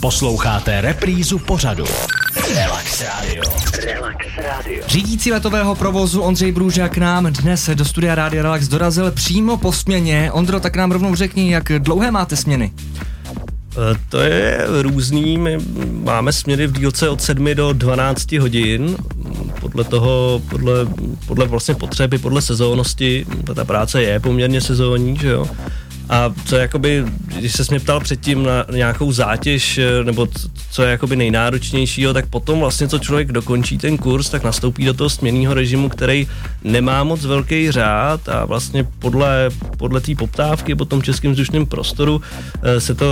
Posloucháte reprízu pořadu. Relax Radio. Relax Radio. Řídící letového provozu Ondřej Brůža k nám dnes do studia Rádia Relax dorazil přímo po směně. Ondro, tak nám rovnou řekni, jak dlouhé máte směny? Eh, to je různý, my máme směny v dílce od 7 do 12 hodin, podle toho, podle, podle vlastně potřeby, podle sezónnosti, ta práce je poměrně sezónní, že jo, a co jakoby, když se mě ptal předtím na nějakou zátěž, eh, nebo co je jakoby nejnáročnějšího, tak potom vlastně, co člověk dokončí ten kurz, tak nastoupí do toho směnného režimu, který nemá moc velký řád a vlastně podle, podle té poptávky po tom českém vzdušném prostoru eh, se to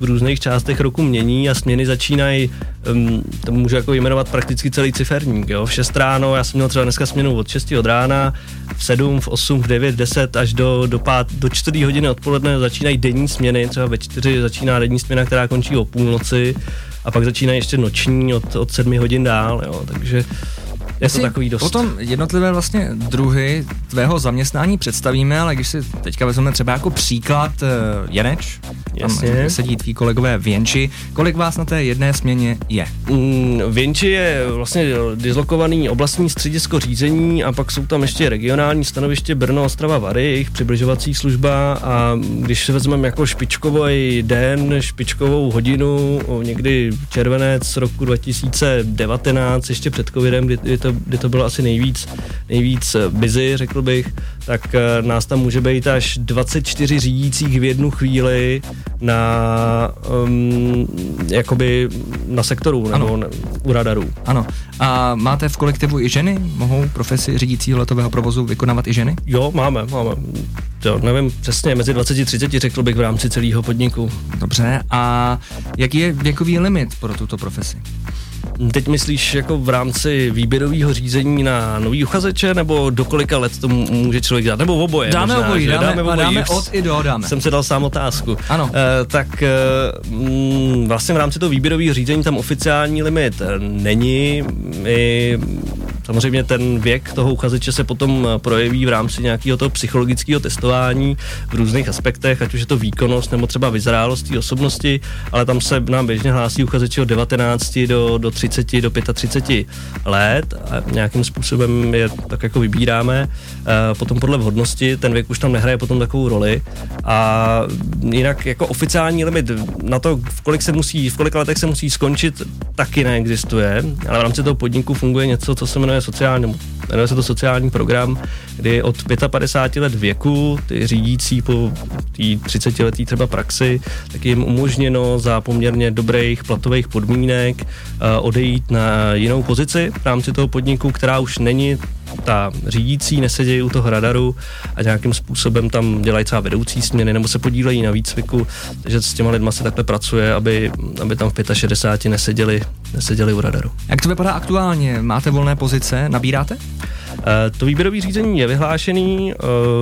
v různých částech roku mění a směny začínají, um, to můžu jako jmenovat prakticky celý ciferník, jo. V 6 ráno, já jsem měl třeba dneska směnu od 6 od rána, v 7, v 8, v 9, v 10 až do, do, pát, do 4 hodiny odpoledne začínají denní směny, třeba ve 4 začíná denní směna, která končí o půlnoci a pak začínají ještě noční od, od 7 hodin dál, jo, takže je to takový dost. Potom jednotlivé vlastně druhy tvého zaměstnání představíme, ale když si teďka vezmeme třeba jako příklad uh, Jeneč, Jasně. tam sedí tví kolegové v Jenči, kolik vás na té jedné směně je? Mm, v Jenči je vlastně dislokovaný oblastní středisko řízení a pak jsou tam ještě regionální stanoviště Brno, Ostrava, Vary, jejich přibližovací služba a když si vezmeme jako špičkový den, špičkovou hodinu, někdy červenec roku 2019, ještě před covidem, kdy to to, kdy to bylo asi nejvíc, nejvíc eh, busy, řekl bych, tak eh, nás tam může být až 24 řídících v jednu chvíli na um, jakoby na sektoru ano. nebo na, u radarů. Ano. A máte v kolektivu i ženy? Mohou profesi řídícího letového provozu vykonávat i ženy? Jo, máme, máme. To nevím přesně, mezi 20 a 30 řekl bych v rámci celého podniku. Dobře, a jaký je věkový limit pro tuto profesi? Teď myslíš jako v rámci výběrového řízení na nový uchazeče, nebo do kolika let to může člověk dát? Nebo oboje? Dáme možná, obojí, dáme, dáme, obojí. dáme od i do, dáme. Jsem si dal sám otázku. Ano. Uh, tak uh, vlastně v rámci toho výběrového řízení tam oficiální limit není. My, samozřejmě ten věk toho uchazeče se potom projeví v rámci nějakého toho psychologického testování v různých aspektech, ať už je to výkonnost nebo třeba vyzrálost té osobnosti, ale tam se nám běžně hlásí uchazeči od 19 do, do 30 do 35 let a nějakým způsobem je tak jako vybíráme. E, potom podle vhodnosti ten věk už tam nehraje potom takovou roli a jinak jako oficiální limit na to, v kolik se musí, v kolika letech se musí skončit, taky neexistuje, ale v rámci toho podniku funguje něco, co se jmenuje sociální, jmenuje se to sociální program, kdy od 55 let věku ty řídící po té 30 letý třeba praxi, tak jim umožněno za poměrně dobrých platových podmínek uh, odejít na jinou pozici v rámci toho podniku, která už není ta řídící, nesedějí u toho radaru a nějakým způsobem tam dělají třeba vedoucí směny nebo se podílejí na výcviku, takže s těma lidma se takhle pracuje, aby, aby tam v 65 neseděli, neseděli u radaru. Jak to vypadá aktuálně? Máte volné pozice? Nabíráte? Eh, to výběrové řízení je vyhlášený, eh,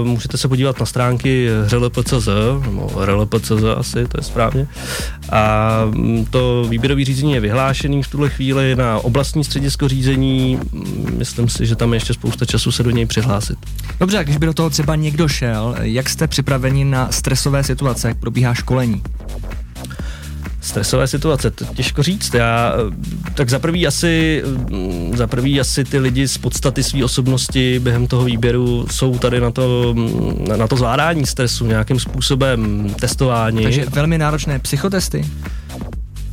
můžete se podívat na stránky hřelp.cz, nebo rlp.cz asi, to je správně. A mm, to výběrové řízení je vyhlášený v tuhle chvíli na oblastní středisko řízení. Mm, myslím si, že tam je ještě spousta času se do něj přihlásit. Dobře, a když by do toho třeba někdo šel, jak jste připraveni na stresové situace, jak probíhá školení? Stresové situace, to těžko říct. Já, tak za prvý asi, za prvý asi ty lidi z podstaty své osobnosti během toho výběru jsou tady na to, na to zvládání stresu nějakým způsobem testování. Takže velmi náročné psychotesty?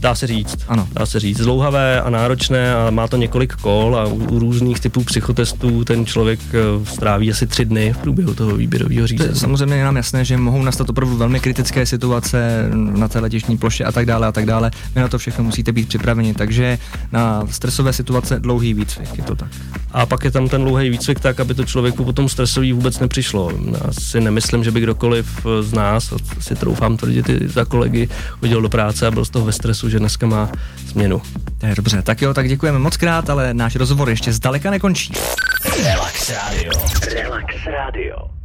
Dá se říct. Ano. Dá se říct. Zlouhavé a náročné a má to několik kol a u, u různých typů psychotestů ten člověk eh, stráví asi tři dny v průběhu toho výběrového řízení. To samozřejmě je nám jasné, že mohou nastat opravdu velmi kritické situace na té letišní ploše a tak dále a tak dále. Vy na to všechno musíte být připraveni, takže na stresové situace dlouhý výcvik, je to tak. A pak je tam ten dlouhý výcvik tak, aby to člověku potom stresový vůbec nepřišlo. Já si nemyslím, že by kdokoliv z nás, si troufám tvrdit i za kolegy, chodil do práce a byl z toho ve stresu, protože dneska má změnu. To je dobře, tak jo, tak děkujeme moc krát, ale náš rozhovor ještě zdaleka nekončí. Relax Radio. Relax Radio.